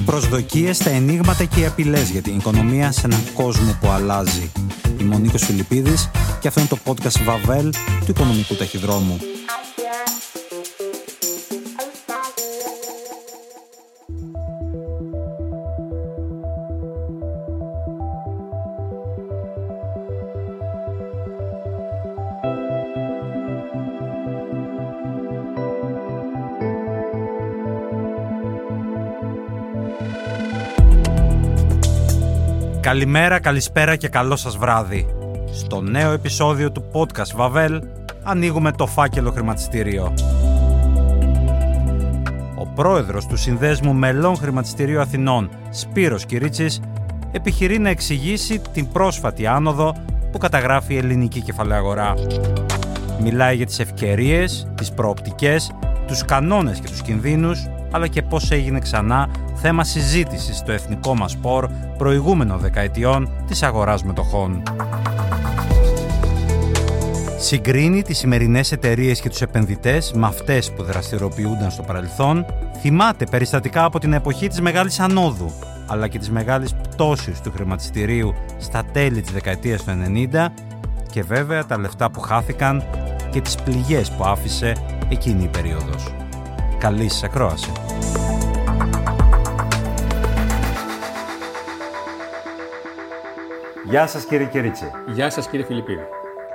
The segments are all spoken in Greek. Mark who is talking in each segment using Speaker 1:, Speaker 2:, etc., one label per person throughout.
Speaker 1: Οι προσδοκίες, τα ενίγματα και οι απειλές για την οικονομία σε έναν κόσμο που αλλάζει. Είμαι ο Νίκος Φιλιππίδης και αυτό είναι το podcast Βαβέλ του Οικονομικού Ταχυδρόμου. Καλημέρα, καλησπέρα και καλό σας βράδυ. Στο νέο επεισόδιο του podcast Βαβέλ ανοίγουμε το φάκελο χρηματιστήριο. Ο πρόεδρος του Συνδέσμου Μελών Χρηματιστηρίου Αθηνών, Σπύρος Κυρίτσης, επιχειρεί να εξηγήσει την πρόσφατη άνοδο που καταγράφει η ελληνική κεφαλαία αγορά. Μιλάει για τις ευκαιρίες, τις προοπτικές, τους κανόνες και τους κινδύνους, αλλά και πώς έγινε ξανά θέμα συζήτησης στο εθνικό μας σπορ προηγούμενο δεκαετιών της αγοράς μετοχών. Συγκρίνει τις σημερινές εταιρείες και τους επενδυτές με αυτές που δραστηριοποιούνταν στο παρελθόν, θυμάται περιστατικά από την εποχή της Μεγάλης Ανόδου, αλλά και της μεγάλης πτώσης του χρηματιστηρίου στα τέλη της δεκαετίας του 90 και βέβαια τα λεφτά που χάθηκαν και τις πληγές που άφησε εκείνη η περίοδος. Καλή σας ακρόαση. Γεια σας κύριε Κερίτσε.
Speaker 2: Γεια σας κύριε Φιλιππίδη.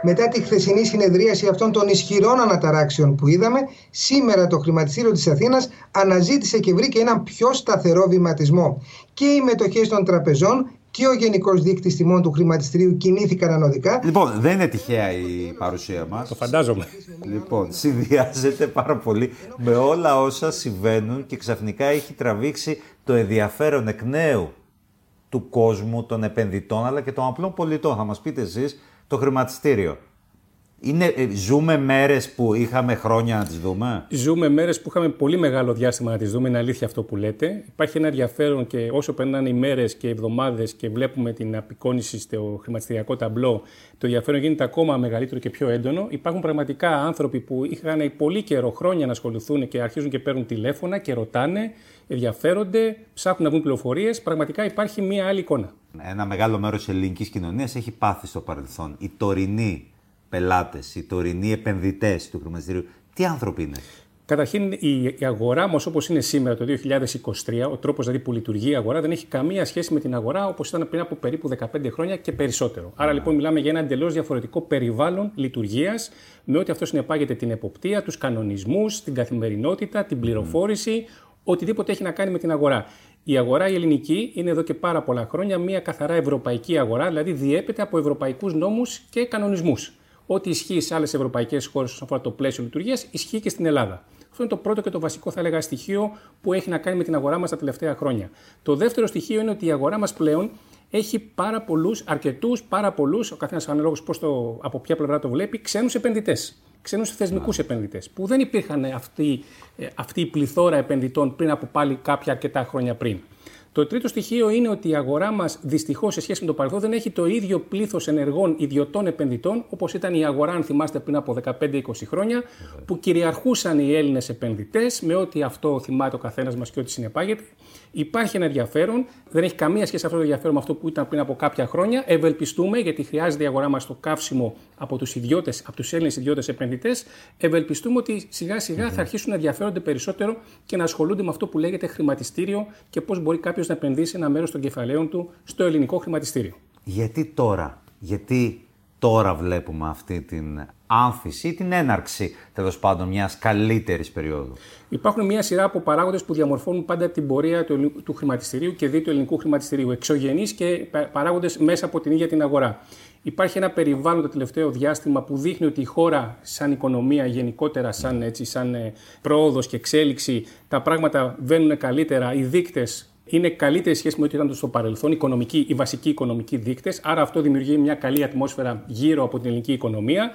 Speaker 3: Μετά τη χθεσινή συνεδρίαση αυτών των ισχυρών αναταράξεων που είδαμε, σήμερα το χρηματιστήριο της Αθήνας αναζήτησε και βρήκε έναν πιο σταθερό βηματισμό. Και οι μετοχές των τραπεζών και ο Γενικός Δείκτης Τιμών του Χρηματιστηρίου κινήθηκαν ανωδικά.
Speaker 1: Λοιπόν, δεν είναι τυχαία η παρουσία μας.
Speaker 2: Το φαντάζομαι.
Speaker 1: Λοιπόν, συνδυάζεται πάρα πολύ με όλα όσα συμβαίνουν και ξαφνικά έχει τραβήξει το ενδιαφέρον εκ νέου του κόσμου, των επενδυτών αλλά και των απλών πολιτών. Θα μας πείτε εσείς το χρηματιστήριο. Είναι, ε, ζούμε μέρες που είχαμε χρόνια να τις δούμε;
Speaker 2: Ζούμε μέρες που είχαμε πολύ μεγάλο διάστημα να τις δούμε, είναι αλήθεια αυτό που λέτε. Υπάρχει ένα ενδιαφέρον και όσο περνάνε οι μέρες και οι εβδομάδες και βλέπουμε την απεικόνηση στο χρηματιστηριακό ταμπλό, το ενδιαφέρον γίνεται ακόμα μεγαλύτερο και πιο έντονο. Υπάρχουν πραγματικά άνθρωποι που είχαν πολύ καιρό, χρόνια να ασχοληθούν και αρχίζουν και παίρνουν τηλέφωνα και ρωτάνε, ενδιαφέρονται, ψάχνουν να βγουν πληροφορίες. Πραγματικά υπάρχει μία άλλη εικόνα.
Speaker 1: Ένα μεγάλο μέρος της ελληνικής κοινωνίας έχει πάθει στο παρελθόν. Οι τωρινοί πελάτες, οι τωρινοί επενδυτές του χρηματιστηρίου, τι άνθρωποι είναι;
Speaker 2: Καταρχήν, η αγορά μας όπως είναι σήμερα το 2023, ο τρόπος δηλαδή που λειτουργεί η αγορά, δεν έχει καμία σχέση με την αγορά όπως ήταν πριν από περίπου 15 χρόνια και περισσότερο. Άρα λοιπόν μιλάμε για ένα εντελώς διαφορετικό περιβάλλον λειτουργίας, με ό,τι αυτό συνεπάγεται την εποπτεία, τους κανονισμούς, την καθημερινότητα, την πληροφόρηση, οτιδήποτε έχει να κάνει με την αγορά. Η αγορά η ελληνική είναι εδώ και πάρα πολλά χρόνια μια καθαρά ευρωπαϊκή αγορά, δηλαδή διέπεται από ευρωπαϊκούς νόμους και κανονισμούς. Ό,τι ισχύει σε άλλες ευρωπαϊκές χώρες όσον αφορά το πλαίσιο λειτουργίας, ισχύει και στην Ελλάδα. Αυτό είναι το πρώτο και το βασικό, θα έλεγα, στοιχείο που έχει να κάνει με την αγορά μας τα τελευταία χρόνια. Το δεύτερο στοιχείο είναι ότι η αγορά μας πλέον έχει πάρα πολλούς, αρκετούς, πάρα πολλούς, ο καθένας αναλόγω από ποια πλευρά το βλέπει, ξένους επενδυτές. Ξένους θεσμικούς επενδυτές. Που δεν υπήρχαν αυτή, ε, αυτή η πληθώρα επενδυτών πριν από πάλι κάποια αρκετά χρόνια πριν. Το τρίτο στοιχείο είναι ότι η αγορά μας δυστυχώς σε σχέση με το παρελθόν δεν έχει το ίδιο πλήθος ενεργών ιδιωτών επενδυτών όπως ήταν η αγορά, αν θυμάστε, πριν από 15-20 χρόνια, που κυριαρχούσαν οι Έλληνες επενδυτές με ό,τι αυτό θυμάται ο καθένας μας και ό,τι συνεπάγεται. Υπάρχει ένα ενδιαφέρον, δεν έχει καμία σχέση αυτό το ενδιαφέρον με αυτό που ήταν πριν από κάποια χρόνια. Ευελπιστούμε, γιατί χρειάζεται η αγορά μας το καύσιμο από τους ιδιώτες, από τους Έλληνες ιδιώτες επενδυτές. Ευελπιστούμε ότι σιγά σιγά θα αρχίσουν να ενδιαφέρονται περισσότερο και να ασχολούνται με αυτό που λέγεται χρηματιστήριο και πώς μπορεί κάποιος να επενδύσει ένα μέρος των κεφαλαίων του στο ελληνικό χρηματιστήριο.
Speaker 1: Γιατί τώρα, γιατί τώρα βλέπουμε αυτή την άμφιση ή την έναρξη τέλος πάντων μιας καλύτερης περίοδου;
Speaker 2: Υπάρχουν μια σειρά από παράγοντες που διαμορφώνουν πάντα την πορεία του, του χρηματιστηρίου και δι του ελληνικού χρηματιστηρίου. Εξωγενείς και παράγοντες μέσα από την ίδια την αγορά. Υπάρχει ένα περιβάλλον το τελευταίο διάστημα που δείχνει ότι η χώρα σαν οικονομία γενικότερα, σαν, έτσι, σαν ε, πρόοδος και εξέλιξη, τα πράγματα βαίνουν καλύτερα, οι δείκτες είναι καλύτερη σχέση με ό,τι ήταν στο παρελθόν, οικονομική, οι βασικοί οικονομικοί δείκτες. Άρα αυτό δημιουργεί μια καλή ατμόσφαιρα γύρω από την ελληνική οικονομία.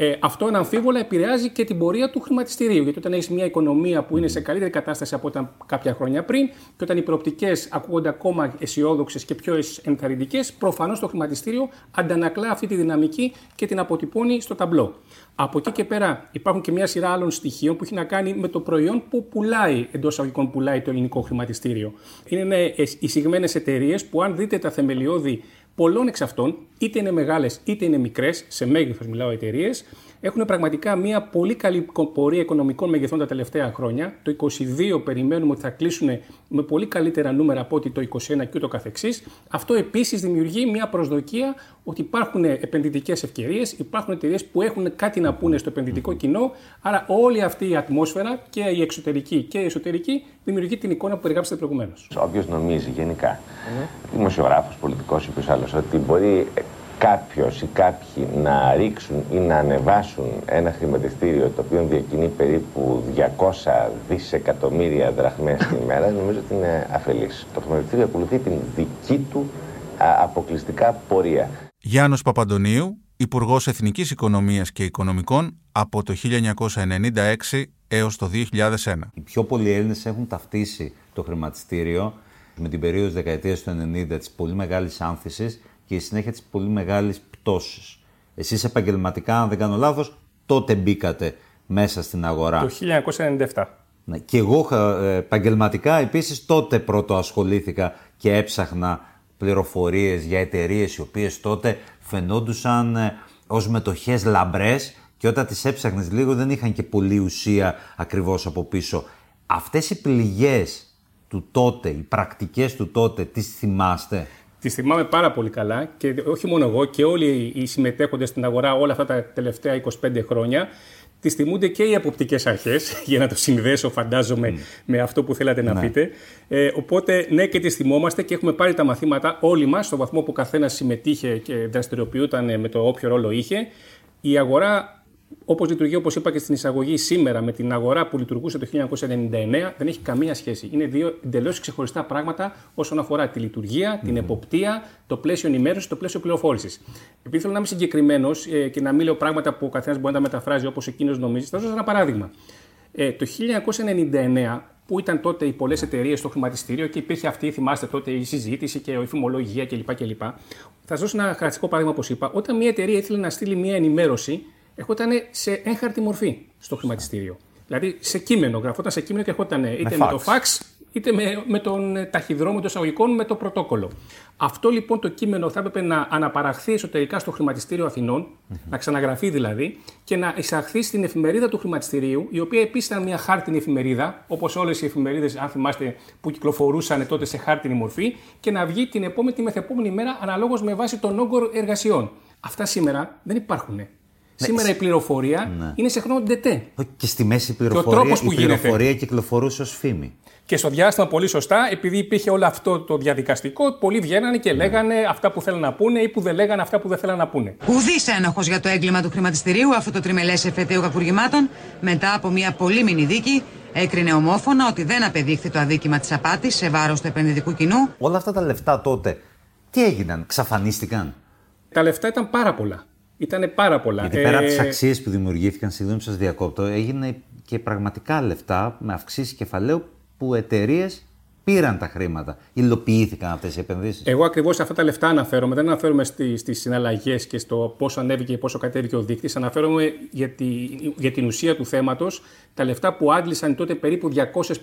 Speaker 2: Ε, αυτό αναμφίβολα επηρεάζει και την πορεία του χρηματιστηρίου. Γιατί όταν έχεις μια οικονομία που είναι σε καλύτερη κατάσταση από όταν κάποια χρόνια πριν και όταν οι προοπτικές ακούγονται ακόμα αισιόδοξες και πιο ενθαρρυντικές, προφανώς το χρηματιστήριο αντανακλά αυτή τη δυναμική και την αποτυπώνει στο ταμπλό. Από εκεί και πέρα υπάρχουν και μια σειρά άλλων στοιχείων που έχει να κάνει με το προϊόν που πουλάει, εντός αγωγικών πουλάει το ελληνικό χρηματιστήριο. Είναι εισηγμένες εταιρείες που, αν δείτε τα θεμελιώδη πολλών εξ αυτών, είτε είναι μεγάλες είτε είναι μικρές, σε μέγεθος μιλάω εταιρείες, έχουν πραγματικά μια πολύ καλή πορεία οικονομικών μεγεθών τα τελευταία χρόνια. Το 22 περιμένουμε ότι θα κλείσουν με πολύ καλύτερα νούμερα από ότι το 21 και ούτω καθεξής. Αυτό επίσης δημιουργεί μια προσδοκία ότι υπάρχουν επενδυτικές ευκαιρίες, υπάρχουν εταιρείες που έχουν κάτι να πούνε στο επενδυτικό κοινό. Άρα, όλη αυτή η ατμόσφαιρα και η εξωτερική και η εσωτερική δημιουργεί την εικόνα που περιγράψετε προηγουμένως.
Speaker 4: Όποιος νομίζει γενικά, mm-hmm. δημοσιογράφος, πολιτικός ή ποιος άλλος, ότι μπορεί κάποιος ή κάποιοι να ρίξουν ή να ανεβάσουν ένα χρηματιστήριο το οποίο διακινεί περίπου 200 δισεκατομμύρια δραχμές την ημέρα, νομίζω ότι είναι αφελής. Το χρηματιστήριο ακολουθεί την δική του αποκλειστικά πορεία.
Speaker 5: Γιάννος Παπαντονίου, Υπουργός Εθνικής Οικονομίας και Οικονομικών από το 1996 έως το 2001.
Speaker 1: Οι πιο πολλοί Έλληνες έχουν ταυτίσει το χρηματιστήριο με την περίοδο της δεκαετίας του 90 της πολύ μεγάλης άνθησης και η συνέχεια της πολύ μεγάλης πτώσης. Εσείς επαγγελματικά, αν δεν κάνω λάθος, τότε μπήκατε μέσα στην αγορά.
Speaker 2: Το 1997.
Speaker 1: Ναι, και εγώ ε, επαγγελματικά επίσης τότε πρώτο ασχολήθηκα και έψαχνα πληροφορίες για εταιρείες οι οποίες τότε φαινόντουσαν ε, ως μετοχές λαμπρές και όταν τις έψαχνες λίγο δεν είχαν και πολλή ουσία ακριβώς από πίσω. Αυτές οι πληγές του τότε, οι πρακτικές του τότε, τις θυμάστε;
Speaker 2: Τη θυμάμαι πάρα πολύ καλά και όχι μόνο εγώ και όλοι οι συμμετέχοντες στην αγορά όλα αυτά τα τελευταία 25 χρόνια. Τις θυμούνται και οι αποπτικές αρχές, για να το συνδέσω φαντάζομαι με αυτό που θέλατε να ναι. πείτε. Ε, οπότε ναι και τις θυμόμαστε και έχουμε πάρει τα μαθήματα όλοι μας, στο βαθμό που καθένας συμμετείχε και δραστηριοποιούταν με το όποιο ρόλο είχε. Η αγορά Όπως λειτουργεί, όπως είπα και στην εισαγωγή σήμερα, με την αγορά που λειτουργούσε το 1999, δεν έχει καμία σχέση. Είναι δύο εντελώς ξεχωριστά πράγματα όσον αφορά τη λειτουργία, την εποπτεία, το πλαίσιο ενημέρωσης, το πλαίσιο πληροφόρησης. Επειδή θέλω να είμαι συγκεκριμένος ε, και να μην λέω πράγματα που ο καθένας μπορεί να τα μεταφράζει όπως εκείνος νομίζει, θα δώσω ένα παράδειγμα. Ε, το 1999, που ήταν τότε οι πολλές εταιρείες στο χρηματιστήριο και υπήρχε αυτή, θυμάστε τότε, η συζήτηση και η φημολογία κλπ. κλπ. Θα σας δώσω ένα χαρακτηριστικό παράδειγμα, όπως είπα. Όταν μια εταιρεία ήθελε να στείλει μια ενημέρωση ερχόταν σε έγχαρτη μορφή στο χρηματιστήριο. Δηλαδή σε κείμενο, γραφόταν σε κείμενο και ερχόταν είτε με, το fax είτε με, με τον ταχυδρόμο των εισαγωγικών με το πρωτόκολλο. Αυτό λοιπόν το κείμενο θα έπρεπε να αναπαραχθεί εσωτερικά στο χρηματιστήριο Αθηνών, να ξαναγραφεί δηλαδή, και να εισαχθεί στην εφημερίδα του χρηματιστηρίου, η οποία επίσης ήταν μια χάρτινη εφημερίδα, όπως όλες οι εφημερίδες, αν θυμάστε, που κυκλοφορούσαν τότε σε χάρτινη μορφή, και να βγει την επόμενη, τη μεθεπόμενη μέρα αναλόγως με βάση τον όγκο εργασιών. Αυτά σήμερα δεν υπάρχουν. Ναι, Σήμερα η πληροφορία ναι. είναι σε χρόνο ντετέ.
Speaker 1: Και στη μέση η πληροφορία, η πληροφορία κυκλοφορούσε ως φήμη.
Speaker 2: Και στο διάστημα πολύ σωστά, επειδή υπήρχε όλο αυτό το διαδικαστικό, πολλοί βγαίνανε και λέγανε αυτά που θέλουν να πούνε ή που δεν λέγανε αυτά που δεν θέλουν να πούνε.
Speaker 6: Ουδής ένοχος για το έγκλημα του χρηματιστηρίου, αυτό το τριμελές εφετείο κακουργημάτων, μετά από μια πολύ μηνυ δίκη, έκρινε ομόφωνα ότι δεν απεδείχθη το αδίκημα της απάτης σε βάρος του επενδυτικού κοινού.
Speaker 1: Όλα αυτά τα λεφτά τότε, τι έγιναν, ξαφανίστηκαν;
Speaker 2: Τα λεφτά ήταν πάρα πολλά. Ήταν πάρα πολλά.
Speaker 1: Γιατί πέρα από τις ε, αξίες που δημιουργήθηκαν, συγγνώμη σας διακόπτω, έγινε και πραγματικά λεφτά με αυξήσεις κεφαλαίου που εταιρείες πήραν τα χρήματα. Υλοποιήθηκαν αυτές οι επενδύσεις.
Speaker 2: Εγώ ακριβώς αυτά τα λεφτά αναφέρομαι. Δεν αναφέρομαι στις συναλλαγές και στο πόσο ανέβηκε και πόσο κατέβηκε ο δείκτης. Αναφέρομαι για, τη, για την ουσία του θέματος. Τα λεφτά που άντλησαν τότε περίπου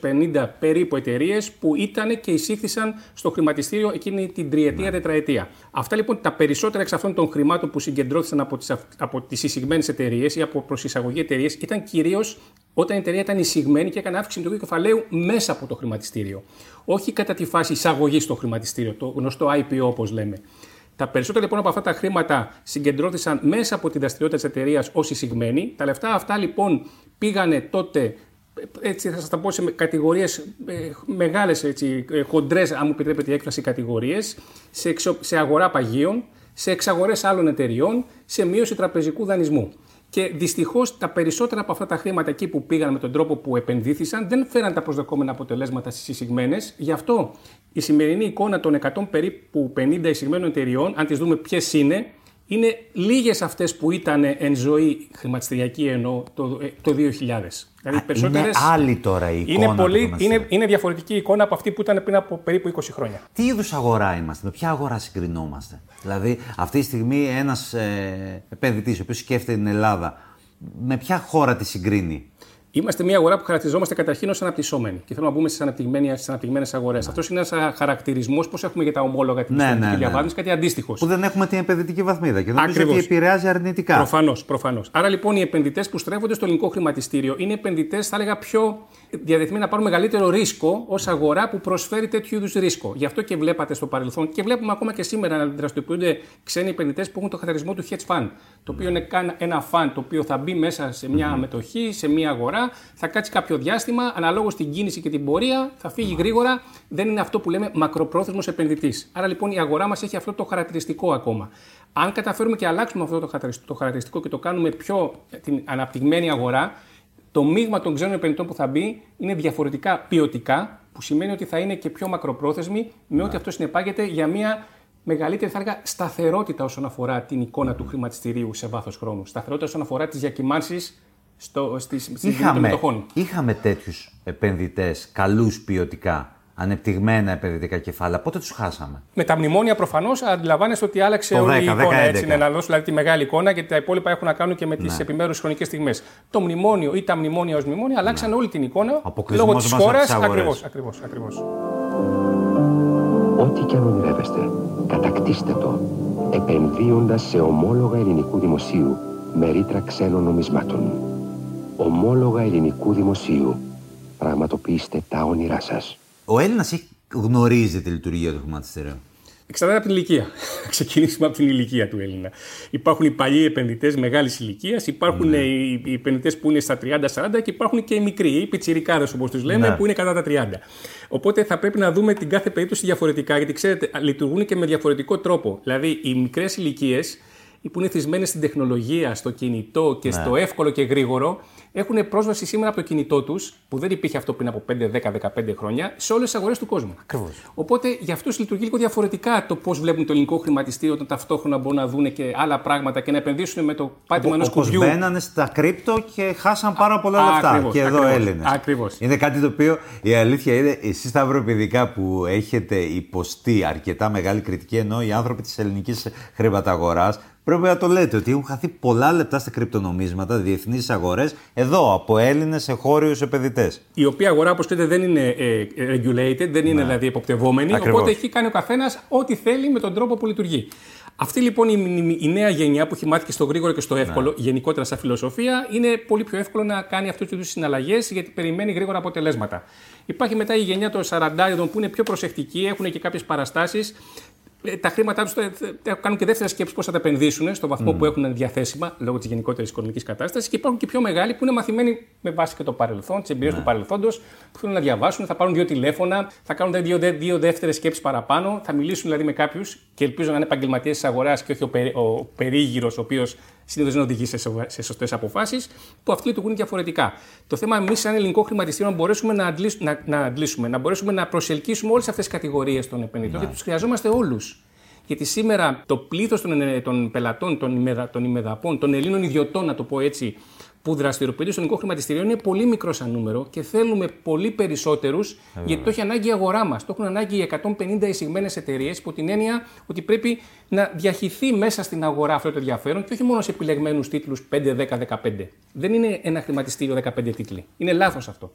Speaker 2: 250 περίπου εταιρείες που ήταν και εισήχθησαν στο χρηματιστήριο εκείνη την τριετία, ναι. τετραετία. Αυτά λοιπόν τα περισσότερα εξ αυτών των χρημάτων που συγκεντρώθησαν από τις από τις εισηγμένες εταιρείες ή από προσεισαγωγή εταιρείες ήταν κυρίως όταν η εταιρεία ήταν εισηγμένη και έκανε αύξηση του κεφαλαίου μέσα από το χρηματιστήριο. Όχι κατά τη φάση εισαγωγής στο χρηματιστήριο, το γνωστό IPO όπως λέμε. Τα περισσότερα λοιπόν από αυτά τα χρήματα συγκεντρώθησαν μέσα από τη δραστηριότητα της εταιρείας ως εισηγμένοι. Τα λεφτά αυτά λοιπόν πήγανε τότε έτσι θα σας τα πω σε κατηγορίες ε, μεγάλες, έτσι, ε, χοντρές, αν μου επιτρέπετε η έκφραση κατηγορίες, σε, σε αγορά παγίων, σε εξαγορές άλλων εταιριών, σε μείωση τραπεζικού δανεισμού. Και δυστυχώς τα περισσότερα από αυτά τα χρήματα εκεί που πήγαν με τον τρόπο που επενδύθησαν δεν φέραν τα προσδοκόμενα αποτελέσματα στις εισηγμένες. Γι' αυτό η σημερινή εικόνα των 100 περίπου 50 εισηγμένων εταιριών, αν τις δούμε ποιες είναι, είναι λίγες αυτές που ήταν εν ζωή χρηματιστηριακή εννοώ το, ε, το 2000. Δηλαδή,
Speaker 1: Είναι άλλη τώρα η εικόνα.
Speaker 2: είναι,
Speaker 1: του
Speaker 2: πολύ,
Speaker 1: χρηματιστηρίου.
Speaker 2: είναι, είναι διαφορετική εικόνα από αυτή που ήταν πριν από περίπου 20 χρόνια.
Speaker 1: Τι είδους αγορά είμαστε, με ποια αγορά συγκρινόμαστε; Δηλαδή, αυτή τη στιγμή ένας ε, επενδυτής, ο οποίος σκέφτεται την Ελλάδα, με ποια χώρα τη συγκρίνει;
Speaker 2: Είμαστε μια αγορά που χαρακτηριζόμαστε καταρχήν ως αναπτυσσόμενη και θέλουμε να μπούμε στις αναπτυγμένες αγορές. Αυτός είναι ένας χαρακτηρισμός, πώς έχουμε για τα ομόλογα την
Speaker 1: Ναι,
Speaker 2: πιστοτική
Speaker 1: ναι, ναι.
Speaker 2: διαβάθμιση, κάτι αντίστοιχος.
Speaker 1: Που δεν έχουμε την επενδυτική βαθμίδα και νομίζω
Speaker 2: Ακριβώς.
Speaker 1: ότι επηρεάζει αρνητικά.
Speaker 2: Προφανώς, προφανώς. Άρα λοιπόν οι επενδυτές που στρέφονται στο ελληνικό χρηματιστήριο είναι επενδυτές, θα έλεγα, πιο διαδεθμένοι να πάρουν μεγαλύτερο ρίσκο ως αγορά που προσφέρει τέτοιου είδους ρίσκο. Γι' αυτό και βλέπατε στο παρελθόν και βλέπουμε ακόμα και σήμερα να δραστηριοποιούνται ξένοι επενδυτές που έχουν το χαρακτηρισμό του hedge fund. Το οποίο είναι καν ένα fund το οποίο θα μπει μέσα σε μια μετοχή, σε μια αγορά, θα κάτσει κάποιο διάστημα, αναλόγως στην κίνηση και την πορεία, θα φύγει γρήγορα. Δεν είναι αυτό που λέμε μακροπρόθεσμος επενδυτής. Άρα λοιπόν η αγορά μας έχει αυτό το χαρακτηριστικό ακόμα. Αν καταφέρουμε και αλλάξουμε αυτό το χαρακτηριστικό- το χαρακτηριστικό και το κάνουμε πιο ε, την αναπτυγμένη αγορά, το μείγμα των ξένων επενδυτών που θα μπει είναι διαφορετικά ποιοτικά, που σημαίνει ότι θα είναι και πιο μακροπρόθεσμη, με ό,τι αυτό συνεπάγεται για μια μεγαλύτερη θα έλεγα, σταθερότητα όσον αφορά την εικόνα του χρηματιστηρίου σε βάθος χρόνου. Σταθερότητα όσον αφορά τις διακυμάνσεις στις, στις τιμές των
Speaker 1: Είχαμε,
Speaker 2: μετοχών.
Speaker 1: είχαμε τέτοιους επενδυτές, καλούς ποιοτικά, ανεπτυγμένα επενδυτικά κεφάλαια. Πότε τους χάσαμε;
Speaker 2: Με τα μνημόνια προφανώς αντιλαμβάνεστε ότι άλλαξε
Speaker 1: Το
Speaker 2: όλη
Speaker 1: 10,
Speaker 2: η εικόνα.
Speaker 1: 10,
Speaker 2: Έτσι,
Speaker 1: 11.
Speaker 2: ναι, να δώσω δηλαδή τη μεγάλη εικόνα γιατί τα υπόλοιπα έχουν να κάνουν και με τις
Speaker 1: Ναι.
Speaker 2: επιμέρους χρονικές στιγμές. Το μνημόνιο ή τα μνημόνια ως μνημόνια αλλάξαν όλη την εικόνα
Speaker 1: Αποκλεισμός
Speaker 2: λόγω της
Speaker 1: μας από
Speaker 2: χώρας.
Speaker 1: τις αγορές.
Speaker 2: Ακριβώς, ακριβώς, ακριβώς.
Speaker 7: Ό,τι και αν ονειρεύεστε, κατακτήστε το, επενδύοντας σε ομόλογα ελληνικού δημοσίου με ρήτρα ξένων νομισμάτων. Ομόλογα ελληνικού δημοσίου. Πραγματοποιήστε τα όνειρά σας.
Speaker 1: Ο Έλληνας γνωρίζει τη λειτουργία του χρηματιστηρίου.
Speaker 2: Εξαρτάται από την ηλικία. Ξεκινήσουμε από την ηλικία του Έλληνα. Υπάρχουν οι παλιοί επενδυτές μεγάλης ηλικίας, υπάρχουν
Speaker 1: Ναι.
Speaker 2: οι, οι επενδυτές που είναι στα 30-40 και υπάρχουν και οι μικροί, οι πιτσιρικάδες όπως τους λέμε,
Speaker 1: Ναι.
Speaker 2: που είναι κατά τα 30. Οπότε θα πρέπει να δούμε την κάθε περίπτωση διαφορετικά, γιατί ξέρετε, λειτουργούν και με διαφορετικό τρόπο. Δηλαδή, οι μικρές ηλικίες που είναι θυσμένε στην τεχνολογία, στο κινητό και
Speaker 1: Ναι.
Speaker 2: στο εύκολο και γρήγορο, έχουν πρόσβαση σήμερα από το κινητό τους, που δεν υπήρχε αυτό πριν από 5, 10, 15 χρόνια, σε όλες τις αγορές του κόσμου.
Speaker 1: Ακριβώς.
Speaker 2: Οπότε για αυτού λειτουργεί λίγο διαφορετικά το πώς βλέπουν το ελληνικό χρηματιστήριο όταν ταυτόχρονα μπορούν να δουν και άλλα πράγματα και να επενδύσουν με το πάτημα ενός
Speaker 1: Όπως
Speaker 2: κουμπιού.
Speaker 1: μπαίνανε στα κρύπτο και χάσαν πάρα πολλά λεφτά.
Speaker 2: Ακριβώς,
Speaker 1: και εδώ
Speaker 2: ακριβώς,
Speaker 1: Έλληνες.
Speaker 2: ακριβώς.
Speaker 1: Είναι κάτι το οποίο η αλήθεια είναι, εσείς τα ευρωπηδικά που έχετε υποστεί αρκετά μεγάλη κριτική, ενώ οι άνθρωποι της ελληνικής χρηματαγοράς πρέπει να το λέτε ότι έχουν χαθεί πολλά λεπτά στα κρυπτονομίσματα, διεθνείς αγορές, εδώ από Έλληνες εγχώριου επενδυτές.
Speaker 2: Η οποία αγορά, όπως ξέρετε, δεν είναι ε, regulated, δεν είναι δηλαδή εποπτευόμενη.
Speaker 1: Ναι. Ακριβώς.
Speaker 2: Οπότε έχει κάνει ο καθένας ό,τι θέλει με τον τρόπο που λειτουργεί. Αυτή λοιπόν η, η- η νέα γενιά που έχει μάθει και στο γρήγορο και στο εύκολο,
Speaker 1: Ναι.
Speaker 2: γενικότερα σαν φιλοσοφία, είναι πολύ πιο εύκολο να κάνει αυτούς τους είδου συναλλαγές γιατί περιμένει γρήγορα αποτελέσματα. Υπάρχει μετά η γενιά των 40 που είναι πιο προσεκτική, έχουν και κάποιες παραστάσεις. Τα χρήματά τους κάνουν και δεύτερη σκέψη πώς θα τα επενδύσουν στο βαθμό
Speaker 1: Μμ.
Speaker 2: που έχουν διαθέσιμα λόγω της γενικότερης οικονομικής κατάστασης. Και υπάρχουν και πιο μεγάλοι που είναι μαθημένοι με βάση και το παρελθόν, τις εμπειρίες
Speaker 1: Ναι.
Speaker 2: του παρελθόντος, που θέλουν να διαβάσουν, θα πάρουν δύο τηλέφωνα, θα κάνουν δηλαδή δύο, δε- δύο δεύτερες σκέψεις παραπάνω, θα μιλήσουν δηλαδή με κάποιους και ελπίζω να είναι επαγγελματίες της αγοράς και όχι ο, περί, ο περίγυρος, ο οποίος συνήθως δεν οδηγεί σε, σοβα- σε σωστές αποφάσεις, που αυτοί λειτουργούν διαφορετικά. Το θέμα εμείς, σαν ελληνικό χρηματιστήριο, να μπορέσουμε να αντλήσουμε, να, να, αντλήσουμε, να, μπορέσουμε να προσελκύσουμε όλες αυτές τις κατηγορίες των επενδυτών, γιατί τους χρειαζόμαστε όλους. Γιατί σήμερα το πλήθος των, ε, των πελατών, των, ημεδα, των ημεδαπών, των Ελλήνων ιδιωτών, να το πω έτσι, που δραστηριοποιούνται στο ελληνικό χρηματιστήριο είναι πολύ μικρός σαν νούμερο και θέλουμε πολύ περισσότερους, γιατί το έχει ανάγκη η αγορά μας. Το έχουν ανάγκη οι 150 εισηγμένες εταιρείες, υπό την έννοια ότι πρέπει να διαχυθεί μέσα στην αγορά αυτό το ενδιαφέρον και όχι μόνο σε επιλεγμένους τίτλους 5, 10, 15. Δεν είναι ένα χρηματιστήριο 15 τίτλοι. Είναι λάθος αυτό.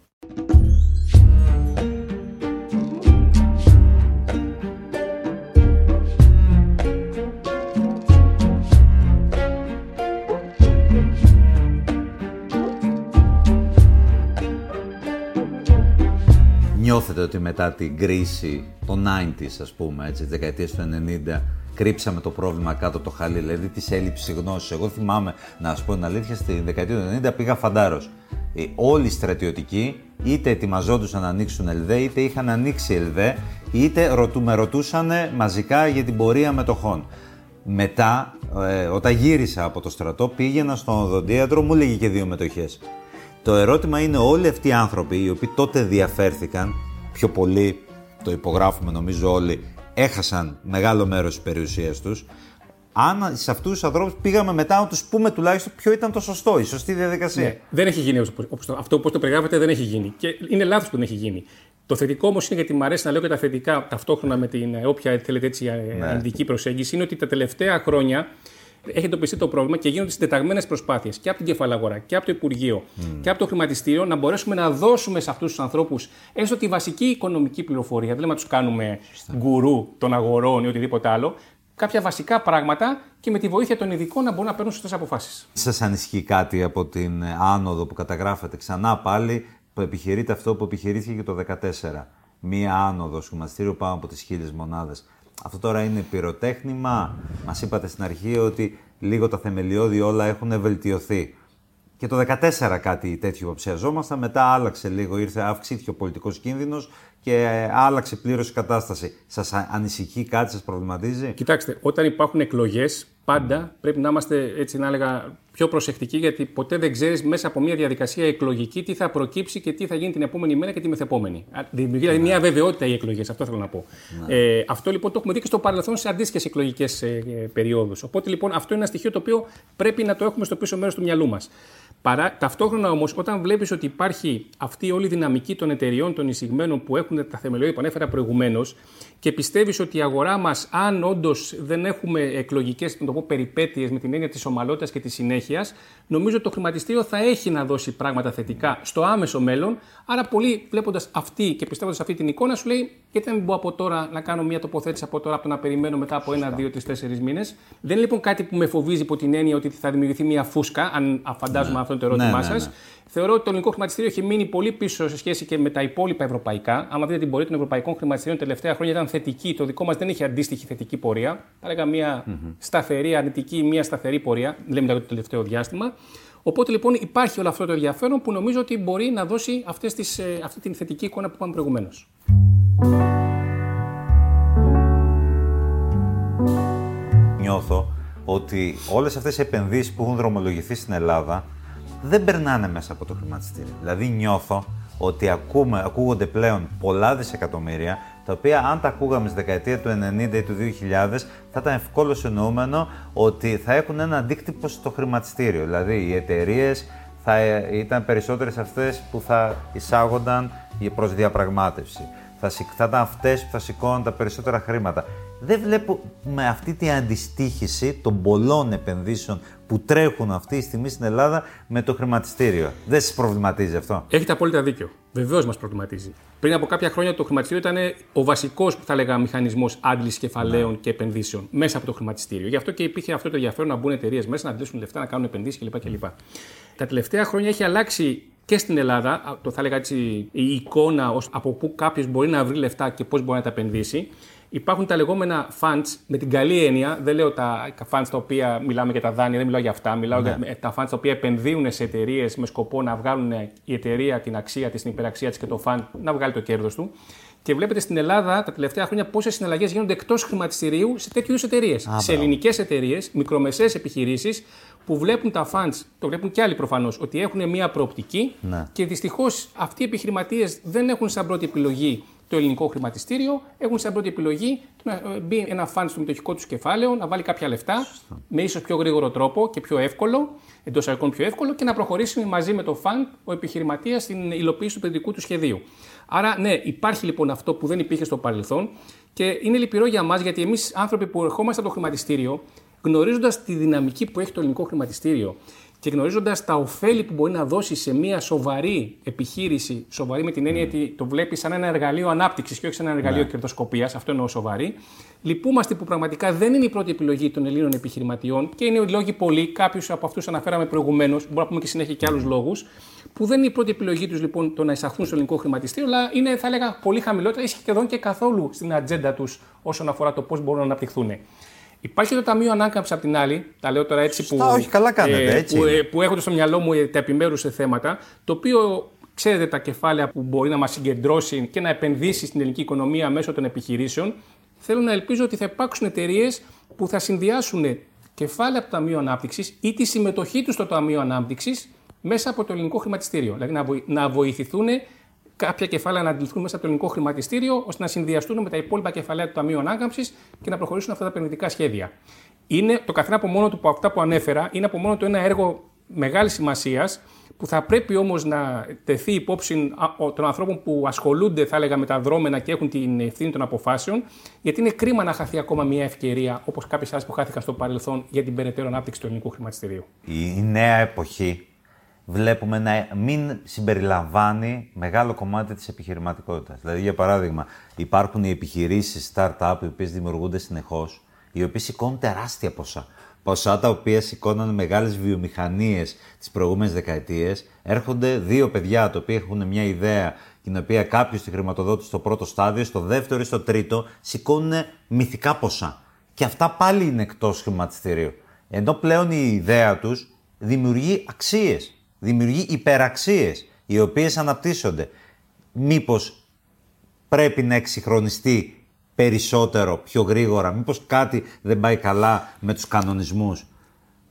Speaker 1: Νιώθετε ότι μετά την κρίση των 90s, ας πούμε, έτσι, τις δεκαετίες του 90, κρύψαμε το πρόβλημα κάτω το χαλί, δηλαδή της έλλειψης γνώσης. Εγώ θυμάμαι, να σας πω την αλήθεια, στη δεκαετία του 90 πήγα φαντάρος. Ε, όλοι οι στρατιωτικοί είτε ετοιμαζόντουσαν να ανοίξουν ΕΛΔΕ, είτε είχαν ανοίξει ΕΛΔΕ, είτε ρωτού, με ρωτούσαν μαζικά για την πορεία μετοχών. Μετά, ε, όταν γύρισα από το στρατό, πήγαινα στον οδοντίατρο, μου έλεγε και δύο μετοχές. Το ερώτημα είναι όλοι αυτοί οι άνθρωποι, οι οποίοι τότε διαφέρθηκαν, πιο πολύ, το υπογράφουμε νομίζω όλοι, έχασαν μεγάλο μέρος της περιουσίας τους, αν σε αυτούς τους ανθρώπους πήγαμε μετά να τους πούμε τουλάχιστον ποιο ήταν το σωστό, η σωστή διαδικασία.
Speaker 2: Ναι, δεν έχει γίνει όπως το, αυτό όπως το περιγράφετε, δεν έχει γίνει. Και είναι λάθος που δεν έχει γίνει. Το θετικό όμως είναι, γιατί μου αρέσει να λέω και τα θετικά ταυτόχρονα με την ε, όποια θέλετε έτσι ναι. ειδική προσέγγιση, είναι ότι τα τελευταία χρόνια έχει εντοπιστεί το πρόβλημα και γίνονται συντεταγμένες προσπάθειες και από την κεφαλαγορά και από το Υπουργείο mm. και από το χρηματιστήριο να μπορέσουμε να δώσουμε σε αυτούς τους ανθρώπους έστω τη βασική οικονομική πληροφορία. Δεν λέμε να τους κάνουμε γκουρού των αγορών ή οτιδήποτε άλλο. Κάποια βασικά πράγματα και με τη βοήθεια των ειδικών να μπορούν να παίρνουν σωστές αποφάσεις.
Speaker 1: Σας ανησυχεί κάτι από την άνοδο που καταγράφεται ξανά πάλι που επιχειρείται αυτό που επιχειρήθηκε και το 2014. Μία άνοδος χρηματιστήριο πάνω από τις χίλιες μονάδες. Αυτό τώρα είναι πυροτέχνημα. Μας είπατε στην αρχή ότι λίγο τα θεμελιώδη όλα έχουν βελτιωθεί. Και το 2014 κάτι τέτοιο υποψιαζόμασταν, μετά άλλαξε λίγο, ήρθε, αυξήθηκε ο πολιτικός κίνδυνος και ε, άλλαξε πλήρως η κατάσταση. Σας ανησυχεί κάτι, σας προβληματίζει;
Speaker 2: Κοιτάξτε, όταν υπάρχουν εκλογές, πάντα πρέπει να είμαστε έτσι να έλεγα πιο προσεκτικοί γιατί ποτέ δεν ξέρεις μέσα από μια διαδικασία εκλογική τι θα προκύψει και τι θα γίνει την επόμενη μέρα και τη μεθεπόμενη. Δημιουργεί δηλαδή ναι. μια βεβαιότητα οι εκλογές, αυτό θέλω να πω. Ναι. Ε, αυτό λοιπόν το έχουμε δει και στο παρελθόν σε αντίστοιχες εκλογικές ε, περιόδους. Οπότε λοιπόν αυτό είναι ένα στοιχείο το οποίο πρέπει να το έχουμε στο πίσω μέρος του μυαλού μας. Παρά, ταυτόχρονα όμως, όταν βλέπεις ότι υπάρχει αυτή όλη η δυναμική των εταιριών, των εισηγμένων που έχουν τα θεμελιώδη που ανέφερα προηγουμένως και πιστεύεις ότι η αγορά μας, αν όντως δεν έχουμε εκλογικές περιπέτειες με την έννοια της ομαλότητας και της συνέχειας, νομίζω ότι το χρηματιστήριο θα έχει να δώσει πράγματα θετικά στο άμεσο μέλλον. Άρα, πολλοί βλέποντας αυτή και πιστεύοντας αυτή την εικόνα, σου λέει: Γιατί δεν μπορώ από τώρα να κάνω μια τοποθέτηση από τώρα από το να περιμένω μετά από ένα, δύο, τρεις, τέσσερις μήνες. Δεν είναι λοιπόν κάτι που με φοβίζει υπό την έννοια ότι θα δημιουργηθεί μια φούσκα, αν φαντάζομαι ναι. αυτό το ερώτημά ναι, ναι, σας. Ναι. Θεωρώ ότι το ελληνικό χρηματιστήριο έχει μείνει πολύ πίσω σε σχέση και με τα υπόλοιπα ευρωπαϊκά. Αν δείτε την πορεία των ευρωπαϊκών χρηματιστηρίων τελευταία χρόνια ήταν θετική, το δικό μας δεν είχε αντίστοιχη θετική πορεία. Θα έλεγα μια mm-hmm. σταθερή, αρνητική, μια σταθερή πορεία, λέμε το τελευταίο διάστημα. Οπότε λοιπόν υπάρχει όλο αυτό το ενδιαφέρον που νομίζω ότι μπορεί να δώσει αυτές τις, ε, αυτή την θετική εικόνα που είπαμε προηγουμένως.
Speaker 1: Νιώθω ότι όλες αυτές οι επενδύσεις που έχουν δρομολογηθεί στην Ελλάδα δεν περνάνε μέσα από το χρηματιστήριο. Δηλαδή νιώθω ότι ακούμε, ακούγονται πλέον πολλά δισεκατομμύρια, τα οποία αν τα ακούγαμε στη δεκαετία του 90 ή του 2000, θα ήταν ευκόλω εννοούμενο ότι θα έχουν ένα αντίκτυπο στο χρηματιστήριο. Δηλαδή οι εταιρείες θα ε, ήταν περισσότερες αυτές που θα εισάγονταν προς διαπραγμάτευση. Θα, θα ήταν αυτές που θα σηκώναν τα περισσότερα χρήματα δεν βλέπω με αυτή τη αντιστοίχηση των πολλών επενδύσεων που τρέχουν αυτή τη στιγμή στην Ελλάδα με το χρηματιστήριο. Δεν σας προβληματίζει αυτό;
Speaker 2: Έχετε απόλυτα δίκιο. Βεβαίως μας προβληματίζει. Πριν από κάποια χρόνια το χρηματιστήριο ήταν ο βασικός, που θα λέγαμε, μηχανισμός άντλησης κεφαλαίων ναι. και επενδύσεων μέσα από το χρηματιστήριο. Γι' αυτό και υπήρχε αυτό το ενδιαφέρον να μπουν εταιρείες μέσα, να αντλήσουν λεφτά, να κάνουν επενδύσεις κλπ. κλπ. Τα τελευταία χρόνια έχει αλλάξει και στην Ελλάδα, το θα έλεγα έτσι, η εικόνα από πού κάποιος μπορεί να βρει λεφτά και πώς μπορεί να τα επενδύσει. Υπάρχουν τα λεγόμενα funds με την καλή έννοια. Δεν λέω τα funds τα οποία μιλάμε για τα δάνεια, δεν μιλάω για αυτά. Μιλάω ναι. για τα funds τα οποία επενδύουν σε εταιρείες με σκοπό να βγάλουν η εταιρεία την αξία της, την υπεραξία της και το fund να βγάλει το κέρδος του. Και βλέπετε στην Ελλάδα τα τελευταία χρόνια πόσες συναλλαγές γίνονται εκτός χρηματιστηρίου σε τέτοιου είδους εταιρείες. Σε ελληνικές εταιρείες, μικρομεσαίες επιχειρήσεις που βλέπουν τα funds, το βλέπουν και άλλοι προφανώς, ότι έχουν μια προοπτική ναι. και δυστυχώς αυτοί οι επιχειρηματίες δεν έχουν σαν πρώτη επιλογή το ελληνικό χρηματιστήριο, έχουν σαν πρώτη επιλογή να μπει ένα φαν στο μετοχικό τους κεφάλαιο, να βάλει κάποια λεφτά με ίσως πιο γρήγορο τρόπο και πιο εύκολο, εντός αρκών πιο εύκολο και να προχωρήσει μαζί με το φαν ο επιχειρηματίας στην υλοποίηση του παιδικού του σχεδίου. Άρα, ναι, υπάρχει λοιπόν αυτό που δεν υπήρχε στο παρελθόν και είναι λυπηρό για μας γιατί εμείς άνθρωποι που ερχόμαστε από το χρηματιστήριο, γνωρίζοντας τη δυναμική που έχει το ελληνικό χρηματιστήριο και γνωρίζοντας τα ωφέλη που μπορεί να δώσει σε μια σοβαρή επιχείρηση, σοβαρή με την έννοια ότι το βλέπεις σαν ένα εργαλείο ανάπτυξης και όχι σαν ένα εργαλείο ναι. κερδοσκοπίας, αυτό εννοώ σοβαρή. Λυπούμαστε που πραγματικά δεν είναι η πρώτη επιλογή των Ελλήνων επιχειρηματιών και είναι οι λόγοι πολλοί, κάποιους από αυτούς αναφέραμε προηγουμένως, μπορούμε να πούμε και συνέχεια και άλλους λόγους, που δεν είναι η πρώτη επιλογή τους λοιπόν το να εισαχθούν στο ελληνικό χρηματιστήριο, αλλά είναι, θα έλεγα, πολύ χαμηλότερα ή σχεδόν και καθόλου στην ατζέντα τους όσον αφορά το πώς μπορούν να αναπτυχθούν. Υπάρχει το Ταμείο Ανάκαμψη απ' την άλλη, τα λέω τώρα έτσι που,
Speaker 1: όχι, καλά κάνετε, ε, έτσι.
Speaker 2: που, ε, που έχω στο μυαλό μου τα επιμέρους θέματα, το οποίο ξέρετε τα κεφάλαια που μπορεί να μας συγκεντρώσει και να επενδύσει στην ελληνική οικονομία μέσω των επιχειρήσεων. Θέλω να ελπίζω ότι θα υπάρξουν εταιρείες που θα συνδυάσουν κεφάλαια από το Ταμείο Ανάπτυξης ή τη συμμετοχή τους στο Ταμείο Ανάπτυξης μέσα από το ελληνικό χρηματιστήριο. Δηλαδή να, βοη, να βοηθηθούν κάποια κεφάλαια να αντιληφθούν μέσα από το ελληνικό χρηματιστήριο, ώστε να συνδυαστούν με τα υπόλοιπα κεφαλαία του Ταμείου Ανάκαμψης και να προχωρήσουν αυτά τα επενδυτικά σχέδια. Είναι το καθένα από μόνο του από αυτά που ανέφερα, είναι από μόνο του ένα έργο μεγάλης σημασίας, που θα πρέπει όμως να τεθεί υπόψη των ανθρώπων που ασχολούνται, θα έλεγα, με τα δρόμενα και έχουν την ευθύνη των αποφάσεων, γιατί είναι κρίμα να χαθεί ακόμα μια ευκαιρία, όπως κάποιες άλλες που χάθηκαν στο παρελθόν, για την περαιτέρω ανάπτυξη του ελληνικού χρηματιστηρίου.
Speaker 1: Η νέα εποχή βλέπουμε να μην συμπεριλαμβάνει μεγάλο κομμάτι της επιχειρηματικότητας. Δηλαδή, για παράδειγμα, υπάρχουν οι επιχειρήσεις start-up οι οποίες δημιουργούνται συνεχώς, οι οποίες σηκώνουν τεράστια ποσά. Ποσά τα οποία σηκώναν μεγάλες βιομηχανίες τις προηγούμενες δεκαετίες. Έρχονται δύο παιδιά τα οποία έχουν μια ιδέα την οποία κάποιος τη χρηματοδότησε στο πρώτο στάδιο, στο δεύτερο ή στο τρίτο, σηκώνουν μυθικά ποσά. Και αυτά πάλι είναι εκτός χρηματιστηρίου. Ενώ πλέον η ιδέα τους δημιουργεί αξίες δημιουργεί υπεραξίες οι οποίες αναπτύσσονται. Μήπως πρέπει να εξυγχρονιστεί περισσότερο, πιο γρήγορα, μήπως κάτι δεν πάει καλά με τους κανονισμούς;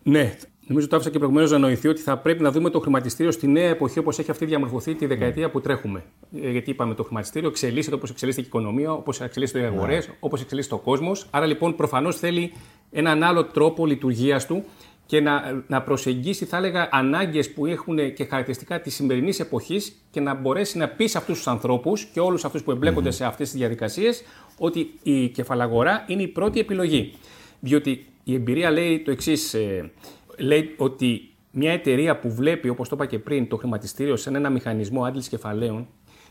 Speaker 2: Ναι, Νομίζω ότι το άφησα και προηγουμένως να νοηθεί ότι θα πρέπει να δούμε το χρηματιστήριο στη νέα εποχή όπως έχει αυτή διαμορφωθεί τη δεκαετία που τρέχουμε. Ε, γιατί είπαμε το χρηματιστήριο εξελίσσεται όπως εξελίσσεται η οικονομία, όπως εξελίσσεται οι αγορές, ναι. όπως εξελίσσεται ο κόσμος. Άρα λοιπόν προφανώς θέλει έναν άλλο τρόπο λειτουργίας του και να, να προσεγγίσει, θα έλεγα, ανάγκες που έχουν και χαρακτηριστικά της σημερινής εποχής και να μπορέσει να πει σε αυτούς τους ανθρώπους και όλους αυτούς που εμπλέκονται σε αυτές τις διαδικασίες ότι η κεφαλαγορά είναι η πρώτη επιλογή. Διότι η εμπειρία λέει το εξής. Ε, λέει ότι μια εταιρεία που βλέπει, όπως το είπα και πριν, το χρηματιστήριο σαν ένα μηχανισμό άντλησης κεφαλαίων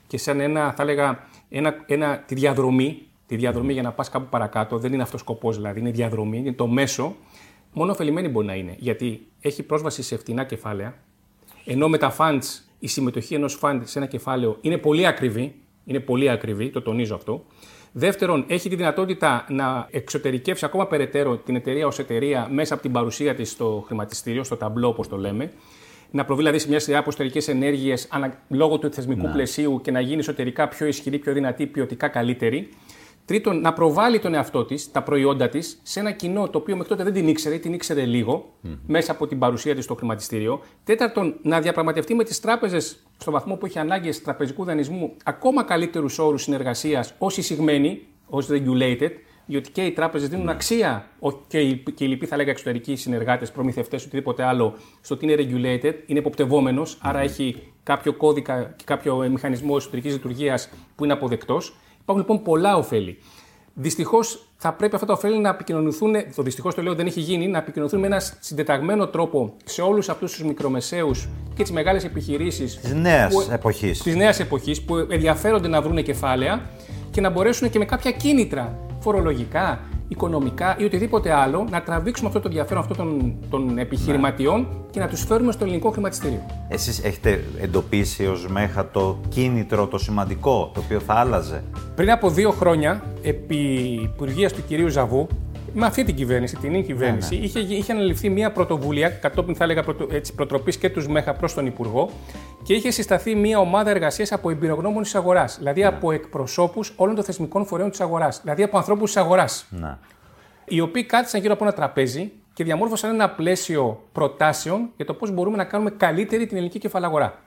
Speaker 2: και σαν ένα, θα έλεγα, ένα, ένα, τη διαδρομή, τη διαδρομή για να πας κάπου παρακάτω, δεν είναι αυτός ο σκοπός δηλαδή, είναι διαδρομή, είναι το μέσο μόνο ωφελημένη μπορεί να είναι. Γιατί έχει πρόσβαση σε φτηνά κεφάλαια, ενώ με τα funds η συμμετοχή ενός fund σε ένα κεφάλαιο είναι πολύ ακριβή. Είναι πολύ ακριβή, το τονίζω αυτό. Δεύτερον, έχει τη δυνατότητα να εξωτερικεύσει ακόμα περαιτέρω την εταιρεία ως εταιρεία μέσα από την παρουσία της στο χρηματιστήριο, στο ταμπλό όπως το λέμε. Να προβεί δηλαδή σε μια σειρά από εσωτερικές ενέργειες λόγω του θεσμικού ναι. πλαισίου και να γίνει εσωτερικά πιο ισχυρή, πιο δυνατή, ποιοτικά καλύτερη. Τρίτον, να προβάλλει τον εαυτό της, τα προϊόντα της, σε ένα κοινό το οποίο μέχρι τότε δεν την ήξερε ή την ήξερε μέσα από την παρουσία της στο χρηματιστήριο. Τέταρτον, να διαπραγματευτεί με τις τράπεζες στο βαθμό που έχει ανάγκες τραπεζικού δανεισμού ακόμα καλύτερους όρους συνεργασίας ω εισηγμένοι, ως regulated, διότι και οι τράπεζες δίνουν αξία, και οι, και οι λοιποί θα λέγα εξωτερικοί συνεργάτες, προμηθευτές, οτιδήποτε άλλο, στο ότι είναι regulated, είναι υποπτευόμενος, άρα έχει κάποιο κώδικα και κάποιο μηχανισμό εσωτερικής λειτουργίας που είναι αποδεκτός. Υπάρχουν λοιπόν πολλά ωφέλη. Δυστυχώς θα πρέπει αυτά τα ωφέλη να επικοινωνηθούν, το δυστυχώς το λέω δεν έχει γίνει, να επικοινωνηθούν με ένα συντεταγμένο τρόπο σε όλους αυτούς τους μικρομεσαίους και τις μεγάλες επιχειρήσεις
Speaker 1: της νέας εποχής.
Speaker 2: Της νέας εποχής που ενδιαφέρονται να βρουν κεφάλαια και να μπορέσουν και με κάποια κίνητρα φορολογικά, οικονομικά ή οτιδήποτε άλλο να τραβήξουμε αυτό το ενδιαφέρον αυτών των, των επιχειρηματιών και να τους φέρουμε στο ελληνικό χρηματιστήριο.
Speaker 1: Εσείς έχετε εντοπίσει ως ΜΕΧΑ το κίνητρο, το σημαντικό, το οποίο θα άλλαζε;
Speaker 2: Πριν από δύο χρόνια, επί υπουργείας του κυρίου Ζαβού, με αυτή την κυβέρνηση, την νέα κυβέρνηση, ναι, ναι. Είχε, είχε αναλυφθεί μια πρωτοβουλία, κατόπιν θα έλεγα πρωτο, προτροπής και τους ΜΕΧΑ προς τον Υπουργό, και είχε συσταθεί μια ομάδα εργασίας από εμπειρογνώμων της αγοράς. Δηλαδή ναι. από εκπροσώπους όλων των θεσμικών φορέων της αγοράς. Δηλαδή από ανθρώπους της αγοράς. Ναι. Οι οποίοι κάθισαν γύρω από ένα τραπέζι και διαμόρφωσαν ένα πλαίσιο προτάσεων για το πώς μπορούμε να κάνουμε καλύτερη την ελληνική κεφαλαγορά.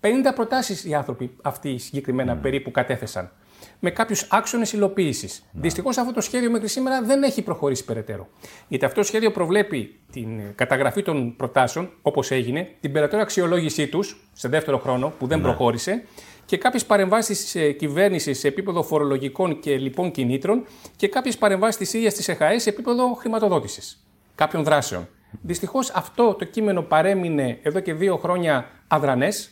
Speaker 2: 50 προτάσεις οι άνθρωποι αυτοί συγκεκριμένα mm. περίπου κατέθεσαν με κάποιους άξονες υλοποίησης. Ναι. Δυστυχώς αυτό το σχέδιο μέχρι σήμερα δεν έχει προχωρήσει περαιτέρω. Γιατί αυτό το σχέδιο προβλέπει την καταγραφή των προτάσεων, όπως έγινε, την περαιτέρω αξιολόγησή τους σε δεύτερο χρόνο, που δεν ναι. προχώρησε, και κάποιες παρεμβάσεις τη κυβέρνησης σε επίπεδο φορολογικών και λοιπόν κινήτρων και κάποιες παρεμβάσεις της ίδιας της ΕΧΑΕ σε επίπεδο χρηματοδότησης κάποιων δράσεων. Δυστυχώς αυτό το κείμενο παρέμεινε εδώ και δύο χρόνια αδρανές,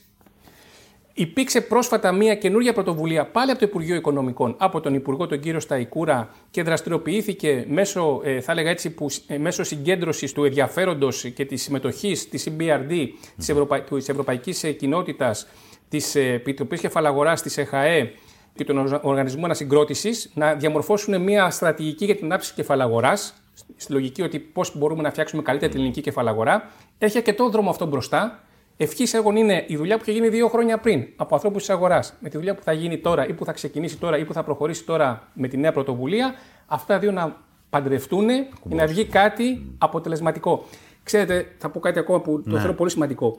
Speaker 2: Υπήρξε πρόσφατα μια καινούργια πρωτοβουλία πάλι από το Υπουργείο Οικονομικών, από τον Υπουργό τον κύριο Σταϊκούρα και δραστηριοποιήθηκε μέσω, ε, θα έλεγα έτσι, που, ε, μέσω συγκέντρωσης του ενδιαφέροντος και της συμμετοχής της CBRD, της, Ευρωπα... της Ευρωπαϊκής ε, Κοινότητας, της Επιτροπής Κεφαλαγοράς, της ΕΧΑΕ και των Οργανισμού Ανασυγκρότησης να διαμορφώσουν μια στρατηγική για την ανάπτυξη κεφαλαγοράς, στη λογική ότι πώς μπορούμε να φτιάξουμε καλύτερα την ελληνική κεφαλαγορά. Έχει αρκετό δρόμο αυτό μπροστά Ευχής έργων είναι η δουλειά που είχε γίνει δύο χρόνια πριν από ανθρώπους της αγοράς, με τη δουλειά που θα γίνει τώρα ή που θα ξεκινήσει τώρα ή που θα προχωρήσει τώρα με τη νέα πρωτοβουλία. Αυτά δύο να παντρευτούν για να βγει κάτι αποτελεσματικό. Ξέρετε, θα πω κάτι ακόμα που το
Speaker 1: Ναι.
Speaker 2: θεωρώ πολύ σημαντικό.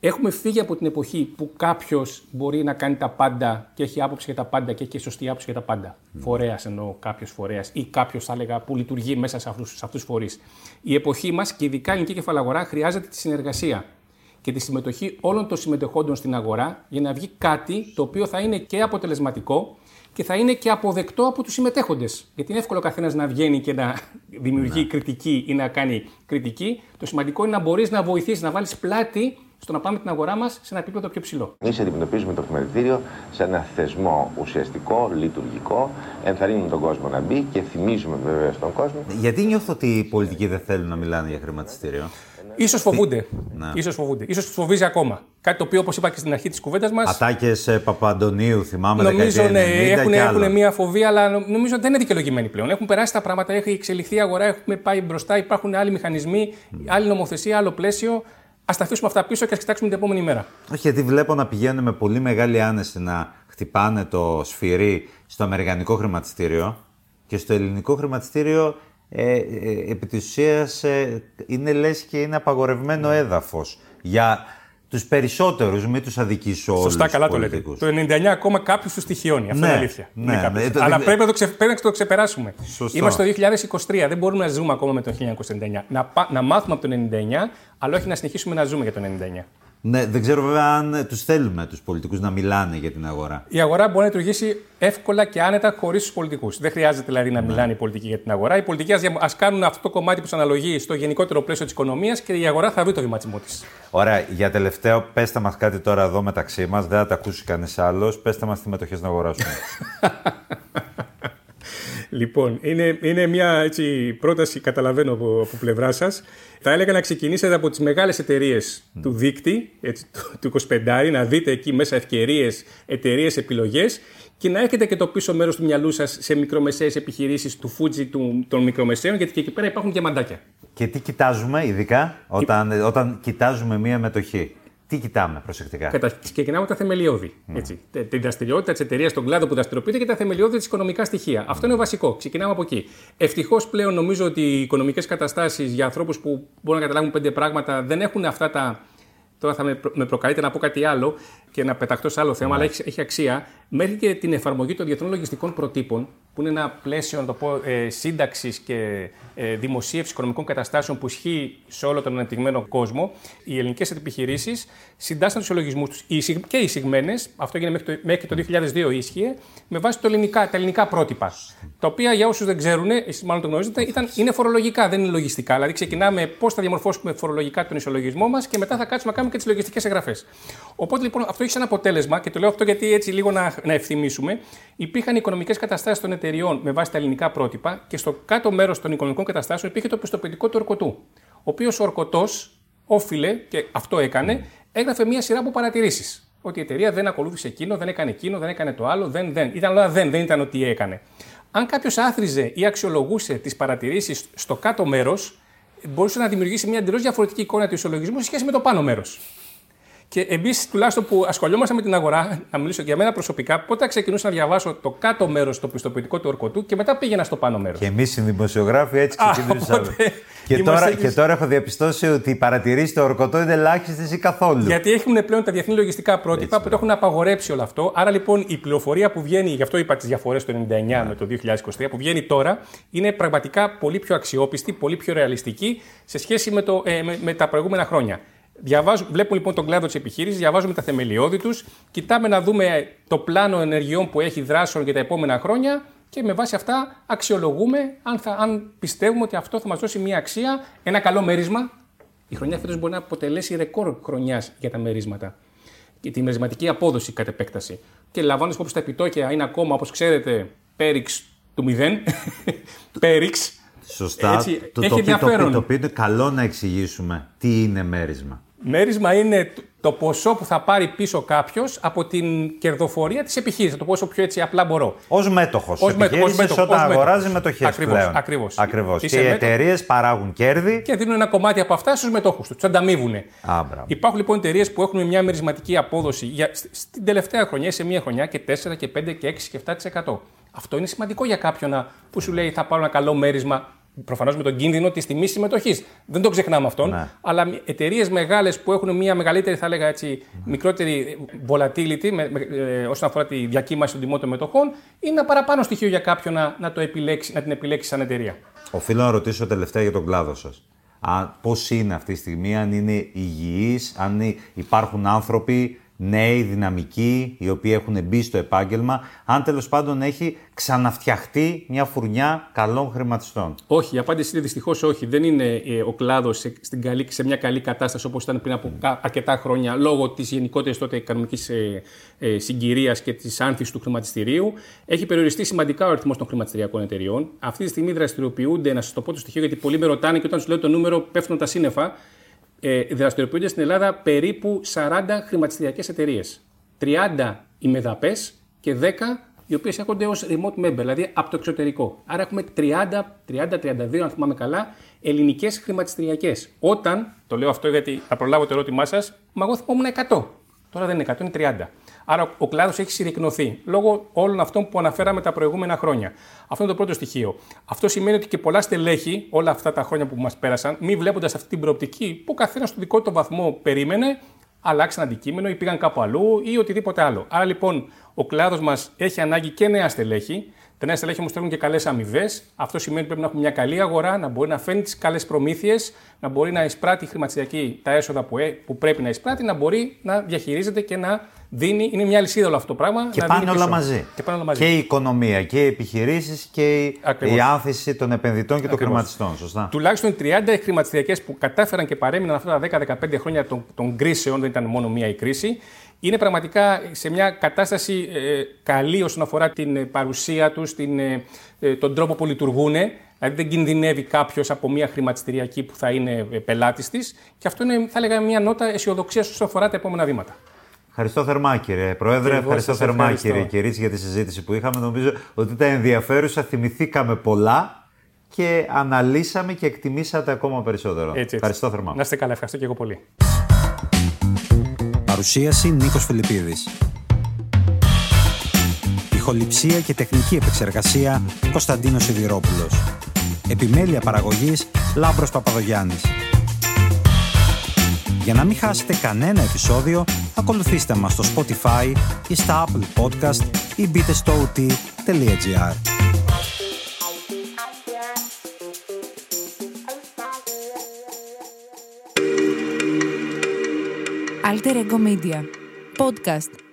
Speaker 2: Έχουμε φύγει από την εποχή που κάποιος μπορεί να κάνει τα πάντα και έχει άποψη για τα πάντα και έχει σωστή άποψη για τα πάντα. Mm. Φορέας εννοώ κάποιος φορέας ή κάποιος, θα έλεγα, που λειτουργεί μέσα σε αυτούς του φορείς. Η εποχή μας και ειδικά η ελληνική κεφαλαγορά χρειάζεται τη συνεργασία και τη συμμετοχή όλων των συμμετεχόντων στην αγορά για να βγει κάτι το οποίο θα είναι και αποτελεσματικό και θα είναι και αποδεκτό από τους συμμετέχοντες. Γιατί είναι εύκολο ο καθένας να βγαίνει και να δημιουργεί κριτική ή να κάνει κριτική. Το σημαντικό είναι να μπορείς να βοηθήσεις, να βάλεις πλάτη στο να πάμε την αγορά μας σε ένα επίπεδο πιο ψηλό.
Speaker 4: Εμείς αντιμετωπίζουμε το χρηματιστήριο σε ένα θεσμό ουσιαστικό, λειτουργικό, ενθαρρύνουμε τον κόσμο να μπει και θυμίζουμε βέβαια στον κόσμο.
Speaker 1: Γιατί νιώθω ότι οι πολιτικοί δεν θέλουν να μιλάνε για χρηματιστήριο;
Speaker 2: Ίσως φοβούνται.
Speaker 1: Ναι.
Speaker 2: Ίσως φοβούνται. Ίσως τους φοβίζει ακόμα. Κάτι το οποίο, όπως είπα και στην αρχή της κουβέντας μα.
Speaker 1: Ατάκες Παπαντονίου, θυμάμαι
Speaker 2: Νομίζω
Speaker 1: δεκαετία
Speaker 2: ναι,
Speaker 1: 90
Speaker 2: έχουν,
Speaker 1: και άλλα.
Speaker 2: έχουν μια φοβία, αλλά νο- νομίζω ότι δεν είναι δικαιολογημένοι πλέον. Έχουν περάσει τα πράγματα, έχει εξελιχθεί η αγορά, έχουμε πάει μπροστά, υπάρχουν άλλοι μηχανισμοί, άλλη νομοθεσία, άλλο πλαίσιο. Α τα αφήσουμε αυτά πίσω και ας κοιτάξουμε την επόμενη μέρα.
Speaker 1: Όχι, γιατί βλέπω να πηγαίνουν με πολύ μεγάλη άνεση να χτυπάνε το σφυρί στο αμερικανικό χρηματιστήριο και στο ελληνικό χρηματιστήριο ε, ε, επί της ουσίας ε, είναι λες και είναι απαγορευμένο έδαφος για τους περισσότερους, μην τους αδικήσω όλους
Speaker 2: Σωστά, καλά
Speaker 1: τους
Speaker 2: το λέτε.
Speaker 1: πολιτικούς.
Speaker 2: Το 99 ακόμα κάποιο τους στοιχειώνει. Αυτό
Speaker 1: Ναι,
Speaker 2: είναι αλήθεια.
Speaker 1: ναι,
Speaker 2: Είναι κάποιος.
Speaker 1: ναι, το-
Speaker 2: Αλλά
Speaker 1: δεν-
Speaker 2: πρέπει να το, ξε... πρέπει να το ξεπεράσουμε.
Speaker 1: Σωστό.
Speaker 2: Είμαστε το 2023. Δεν μπορούμε να ζούμε ακόμα με το 1999. Να, πα- να μάθουμε από το 99, αλλά όχι να συνεχίσουμε να ζούμε για το 99.
Speaker 1: Ναι, δεν ξέρω βέβαια αν ε, τους θέλουμε τους πολιτικούς να μιλάνε για την αγορά.
Speaker 2: Η αγορά μπορεί να λειτουργήσει εύκολα και άνετα χωρίς τους πολιτικούς. Δεν χρειάζεται δηλαδή να μιλάνε οι πολιτικοί για την αγορά. Οι πολιτικοί ας κάνουν αυτό το κομμάτι που τους αναλογεί στο γενικότερο πλαίσιο της οικονομίας και η αγορά θα βρει το βηματισμό της.
Speaker 1: Ωραία, για τελευταίο, πέστε μας κάτι τώρα εδώ μεταξύ μας, δεν θα τα ακούσει κανείς άλλος, πέστε μας τι μετοχές να αγοράσουμε.
Speaker 2: Λοιπόν, είναι, είναι μια έτσι, πρόταση, καταλαβαίνω από, από πλευρά σας. Θα έλεγα να ξεκινήσετε από τις μεγάλες εταιρείες του δείκτη, έτσι, του, του 25, να δείτε εκεί μέσα ευκαιρίες, εταιρείες, επιλογές και να έχετε και το πίσω μέρος του μυαλού σας σε μικρομεσαίες επιχειρήσεις του Fuji του, των μικρομεσαίων, γιατί και εκεί πέρα υπάρχουν και μαντάκια.
Speaker 1: Και τι κοιτάζουμε, ειδικά όταν, όταν κοιτάζουμε μία μετοχή; Τι κοιτάμε προσεκτικά;
Speaker 2: Κατα... Ξεκινάμε από τα θεμελιώδη. Έτσι. Τε- Την δραστηριότητα της εταιρείας, τον κλάδο που δραστηριοποιείται και τα θεμελιώδη της οικονομικά στοιχεία. Αυτό είναι βασικό. Ξεκινάμε από εκεί. Ευτυχώς πλέον νομίζω ότι οι οικονομικές καταστάσεις για ανθρώπους που μπορούν να καταλάβουν πέντε πράγματα δεν έχουν αυτά τα. Τώρα θα με, προ- με προκαλείτε να πω κάτι άλλο και να πεταχτώ σε άλλο θέμα, αλλά έχει, έχει αξία. Μέχρι και την εφαρμογή των διεθνών λογιστικών προτύπων, που είναι ένα πλαίσιο να το πω, ε, σύνταξης και ε, δημοσίευσης οικονομικών καταστάσεων που ισχύει σε όλο τον αναπτυγμένο κόσμο, οι ελληνικές επιχειρήσεις συντάσσαν τους συλλογισμούς τους. Και οι εισηγμένες, αυτό έγινε μέχρι το, μέχρι το 2002 ίσχυε, με βάση το ελληνικά, τα ελληνικά πρότυπα. Τα οποία για όσους δεν ξέρουν, εσείς μάλλον το γνωρίζετε, ήταν, είναι φορολογικά, δεν είναι λογιστικά. Δηλαδή, ξεκινάμε πώς θα διαμορφώσουμε φορολογικά τον ισολογισμό μας και μετά θα κάτσουμε να κάνουμε και τις λογιστικές εγγραφές. Οπότε λοιπόν αυτό έχει σαν αποτέλεσμα, και το λέω αυτό γιατί έτσι λίγο να, να ευθυμίσουμε, υπήρχαν οικονομικές καταστάσεις των εταιριών με βάση τα ελληνικά πρότυπα και στο κάτω μέρος των οικονομικών καταστάσεων υπήρχε το πιστοποιητικό του ορκωτού. Ο οποίος ορκωτός όφιλε, και αυτό έκανε, έγραφε μία σειρά από παρατηρήσεις. Ότι η εταιρεία δεν ακολούθησε εκείνο, δεν έκανε εκείνο, δεν έκανε το άλλο, δεν, δεν. Ήταν όλα δεν, δεν ήταν ότι έκανε. Αν κάποιος άθριζε ή αξιολογούσε τις παρατηρήσεις στο κάτω μέρος, μπορούσε να δημιουργήσει μια εντελώς διαφορετική εικόνα του ισολογισμού σε σχέση με το πάνω μέρος. Και εμείς, τουλάχιστον που ασχολιόμαστε με την αγορά, να μιλήσω για μένα προσωπικά, πότε ξεκινούσα να διαβάσω το κάτω μέρος, το πιστοποιητικό του ορκωτού και μετά πήγαινα στο πάνω μέρος.
Speaker 1: Και εμείς οι δημοσιογράφοι έτσι
Speaker 2: Α,
Speaker 1: ξεκινήσαμε.
Speaker 2: οπότε
Speaker 1: και,
Speaker 2: είμαστε
Speaker 1: τώρα,
Speaker 2: έτσι-
Speaker 1: και τώρα έχω διαπιστώσει ότι οι παρατηρήσεις στο ορκωτό είναι ελάχιστες ή καθόλου.
Speaker 2: Γιατί έχουν πλέον τα διεθνή λογιστικά πρότυπα που το έχουν απαγορέψει όλο αυτό. Άρα λοιπόν η πληροφορία που βγαίνει, γι' αυτό είπα τις διαφορές το 99 με το 2023, που βγαίνει τώρα, είναι πραγματικά πολύ πιο αξιόπιστη, πολύ πιο ρεαλιστική σε σχέση με, το, ε, με, με τα προηγούμενα χρόνια. Διαβάζουμε, βλέπουμε λοιπόν τον κλάδο της επιχείρησης, διαβάζουμε τα θεμελιώδη τους, κοιτάμε να δούμε το πλάνο ενεργειών που έχει δράσεων για τα επόμενα χρόνια και με βάση αυτά αξιολογούμε αν, θα, αν πιστεύουμε ότι αυτό θα μας δώσει μια αξία, ένα καλό μέρισμα. Η χρονιά φέτος μπορεί να αποτελέσει ρεκόρ χρονιάς για τα μερίσματα και τη μερισματική απόδοση κατ' επέκταση. Και λαμβάνοντας υπόψη τα επιτόκια είναι ακόμα, όπως ξέρετε, πέριξ του 0. πέριξ.
Speaker 1: Σωστά.
Speaker 2: Έτσι,
Speaker 1: το,
Speaker 2: έχει
Speaker 1: το, οποίο- το, οποίο-
Speaker 2: ενδιαφέρον.
Speaker 1: το οποίο είναι καλό να εξηγήσουμε τι είναι μέρισμα.
Speaker 2: Μέρισμα είναι το- το ποσό που θα πάρει πίσω κάποιος από την κερδοφορία της επιχείρησης. Θα το πω όσο πιο έτσι απλά μπορώ.
Speaker 1: Ω μέτοχος.
Speaker 2: Ως μέτοχος, ως μέτοχος,
Speaker 1: όταν
Speaker 2: ως
Speaker 1: αγοράζει
Speaker 2: μέτοχος.
Speaker 1: μετοχές
Speaker 2: Ακριβώς,
Speaker 1: πλέον.
Speaker 2: ακριβώς.
Speaker 1: Ακριβώς. Και
Speaker 2: Είσαι
Speaker 1: οι
Speaker 2: μέτοχος.
Speaker 1: εταιρείες παράγουν κέρδη.
Speaker 2: Και δίνουν ένα κομμάτι από αυτά στους μετόχους τους. Τους ανταμείβουν.
Speaker 1: Α, μπράβο.
Speaker 2: Υπάρχουν λοιπόν εταιρείες που έχουν μια μερισματική απόδοση για, σ- στην τελευταία χρονιά, σε μία χρονιά και 4 και 5 και 6 και 7%. Αυτό είναι σημαντικό για κάποιον να, που σου λέει θα πάρω ένα καλό μέρισμα. Προφανώς με τον κίνδυνο της τιμής συμμετοχής. Δεν το ξεχνάμε αυτόν.
Speaker 1: Ναι.
Speaker 2: Αλλά εταιρείες μεγάλες που έχουν μια μεγαλύτερη, θα λέγα έτσι, μικρότερη volatility με, με, ε, όσον αφορά τη διακύμαση των τιμών των μετοχών, είναι ένα παραπάνω στοιχείο για κάποιον να, να, το επιλέξει, να την επιλέξει σαν εταιρεία.
Speaker 1: Οφείλω να ρωτήσω τελευταία για τον κλάδο σας. Πώς είναι αυτή τη στιγμή, αν είναι υγιείς, αν υπάρχουν άνθρωποι νέοι, δυναμικοί, οι οποίοι έχουν μπει στο επάγγελμα, αν τέλος πάντων έχει ξαναφτιαχτεί μια φουρνιά καλών χρηματιστών.
Speaker 2: Όχι, η απάντηση είναι δυστυχώς όχι. Δεν είναι ε, ο κλάδος σε, στην καλή- σε μια καλή κατάσταση όπως ήταν πριν από κα- αρκετά χρόνια λόγω της γενικότερης τότε οικονομικής ε, ε, συγκυρίας και της άνθησης του χρηματιστηρίου. Έχει περιοριστεί σημαντικά ο αριθμός των χρηματιστηριακών εταιριών. Αυτή τη στιγμή δραστηριοποιούνται, να σας το πω το στοιχείο, γιατί πολλοί με ρωτάνε και όταν του λέω το νούμερο πέφτουν τα σύννεφα. Ε, δραστηριοποιούνται στην Ελλάδα περίπου 40 χρηματιστηριακές εταιρείες. 30 οι μεδαπές και 10 οι οποίες έρχονται ως remote member, δηλαδή από το εξωτερικό. Άρα έχουμε 30, 30-32, αν θυμάμαι καλά, ελληνικές χρηματιστηριακές. Όταν, το λέω αυτό γιατί θα προλάβω το ερώτημά σας, μα εγώ θυμόμουν 100. Τώρα δεν είναι 100, είναι 30. Άρα ο κλάδος έχει συρρυκνωθεί λόγω όλων αυτών που αναφέραμε τα προηγούμενα χρόνια. Αυτό είναι το πρώτο στοιχείο. Αυτό σημαίνει ότι και πολλά στελέχη όλα αυτά τα χρόνια που μας πέρασαν, μη βλέποντας αυτή την προοπτική που καθένας στο δικό του βαθμό περίμενε, αλλάξαν αντικείμενο ή πήγαν κάπου αλλού ή οτιδήποτε άλλο. Άρα λοιπόν ο κλάδος μας έχει ανάγκη και νέα στελέχη. Τα νέα στελέχη όμως θέλουν και καλές αμοιβές. Αυτό σημαίνει ότι πρέπει να έχουμε μια καλή αγορά, να μπορεί να φέρνει τις καλές προμήθειες, να μπορεί να εισπράττει χρηματιστηριακή τα έσοδα που, ε- που πρέπει να εισπράττει, να μπορεί να διαχειρίζεται και να δίνει. Είναι μια λυσίδα όλο αυτό το πράγμα.
Speaker 1: Και
Speaker 2: να
Speaker 1: πάνε
Speaker 2: δίνει
Speaker 1: όλα
Speaker 2: πίσω.
Speaker 1: μαζί.
Speaker 2: Και πάνε όλα μαζί.
Speaker 1: Και η οικονομία και οι επιχειρήσεις και η,
Speaker 2: Ακριβώς.
Speaker 1: η άνθηση των επενδυτών και των
Speaker 2: Ακριβώς.
Speaker 1: χρηματιστών. Σωστά.
Speaker 2: Τουλάχιστον οι 30 χρηματιστηριακές που κατάφεραν και παρέμειναν αυτά τα 10-15 χρόνια των, των κρίσεων, δεν ήταν μόνο μία η κρίση, είναι πραγματικά σε μια κατάσταση ε, καλή όσον αφορά την ε, παρουσία τους, ε, τον τρόπο που λειτουργούν. Δηλαδή δεν κινδυνεύει κάποιος από μια χρηματιστηριακή που θα είναι ε, πελάτης της. Και αυτό είναι, θα έλεγα, μια νότα αισιοδοξίας όσον αφορά τα επόμενα βήματα.
Speaker 1: Ευχαριστώ θερμά κύριε Πρόεδρε,
Speaker 2: Και εγώ
Speaker 1: ευχαριστώ
Speaker 2: σας
Speaker 1: θερμά
Speaker 2: ευχαριστώ.
Speaker 1: κύριε Κυρίτσι για τη συζήτηση που είχαμε. Νομίζω ότι ήταν ενδιαφέρουσα, θυμηθήκαμε πολλά και αναλύσαμε και εκτιμήσατε ακόμα περισσότερο.
Speaker 2: Έτσι, έτσι.
Speaker 1: Ευχαριστώ θερμά.
Speaker 2: Να είστε καλά, ευχαριστώ και εγώ πολύ.
Speaker 8: Παρουσίαση Νίκος Φιλιππίδης. Ηχοληψία και τεχνική επεξεργασία Κωνσταντίνος Σιδηρόπουλος. Επιμέλεια παραγωγής Λάμπρος Παπαδογιάννης. Για να μην χάσετε κανένα επεισόδιο, ακολουθήστε μας στο Spotify ή στα Apple Podcast ή μπείτε στο ot.gr.
Speaker 9: Alter Ego Media. Podcast.